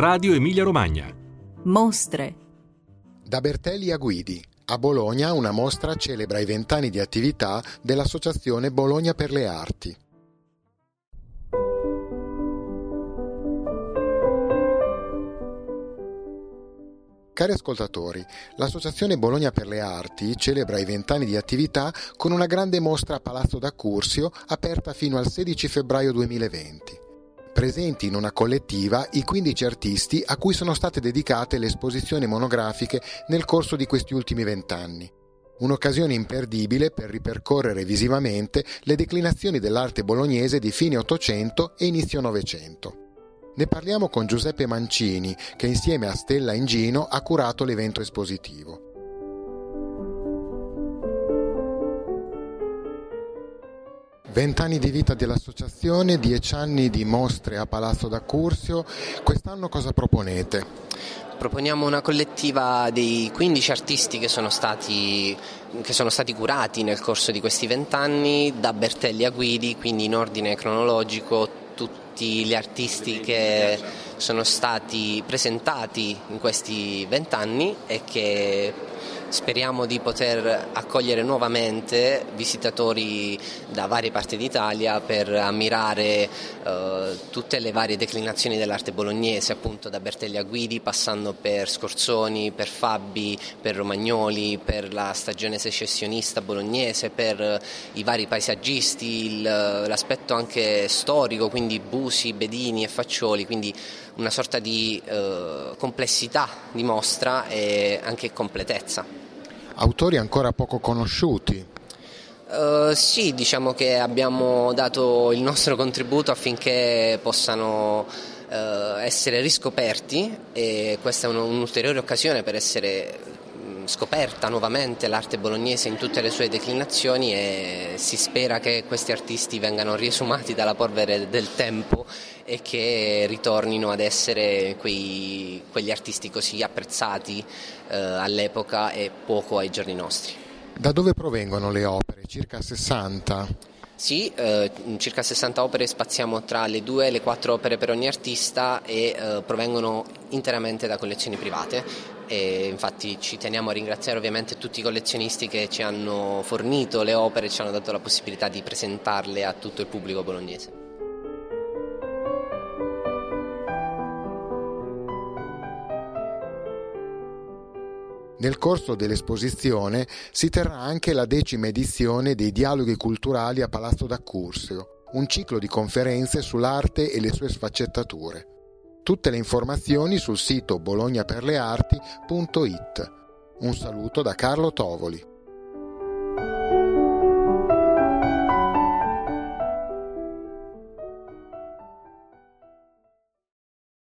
Radio Emilia Romagna. Mostre. Da Bertelli a Guidi. A Bologna una mostra celebra i vent'anni di attività dell'Associazione Bologna per le Arti. Cari ascoltatori, l'Associazione Bologna per le Arti celebra i vent'anni di attività con una grande mostra a Palazzo d'Accursio aperta fino al 16 febbraio 2020. Presenti in una collettiva i 15 artisti a cui sono state dedicate le esposizioni monografiche nel corso di questi ultimi vent'anni. Un'occasione imperdibile per ripercorrere visivamente le declinazioni dell'arte bolognese di fine Ottocento e inizio Novecento. Ne parliamo con Giuseppe Mancini, che insieme a Stella Ingino ha curato l'evento espositivo. Vent'anni di vita dell'associazione, dieci anni di mostre a Palazzo d'Accursio. Quest'anno cosa proponete? Proponiamo una collettiva dei 15 artisti che sono stati, che sono stati curati nel corso di questi vent'anni, da Bertelli a Guidi, quindi in ordine cronologico tutti gli artisti che sono stati presentati in questi vent'anni e che Speriamo di poter accogliere nuovamente visitatori da varie parti d'Italia per ammirare eh, tutte le varie declinazioni dell'arte bolognese, appunto da Bertelli a Guidi, passando per Scorzoni, per Fabbi, per Romagnoli, per la stagione secessionista bolognese, per i vari paesaggisti, il, l'aspetto anche storico, quindi Busi, Bedini e Faccioli, quindi una sorta di eh, complessità di mostra e anche completezza autori ancora poco conosciuti. Uh, sì, diciamo che abbiamo dato il nostro contributo affinché possano uh, essere riscoperti e questa è un'ulteriore occasione per essere scoperta nuovamente l'arte bolognese in tutte le sue declinazioni e si spera che questi artisti vengano riesumati dalla polvere del tempo e che ritornino ad essere quei, quegli artisti così apprezzati eh, all'epoca e poco ai giorni nostri. Da dove provengono le opere? Circa 60? Sì, eh, circa 60 opere spaziamo tra le due e le quattro opere per ogni artista e eh, provengono interamente da collezioni private e infatti ci teniamo a ringraziare ovviamente tutti i collezionisti che ci hanno fornito le opere e ci hanno dato la possibilità di presentarle a tutto il pubblico bolognese. Nel corso dell'esposizione si terrà anche la decima edizione dei Dialoghi culturali a Palazzo d'Accursio, un ciclo di conferenze sull'arte e le sue sfaccettature. Tutte le informazioni sul sito bolognaperlearti.it. Un saluto da Carlo Tovoli.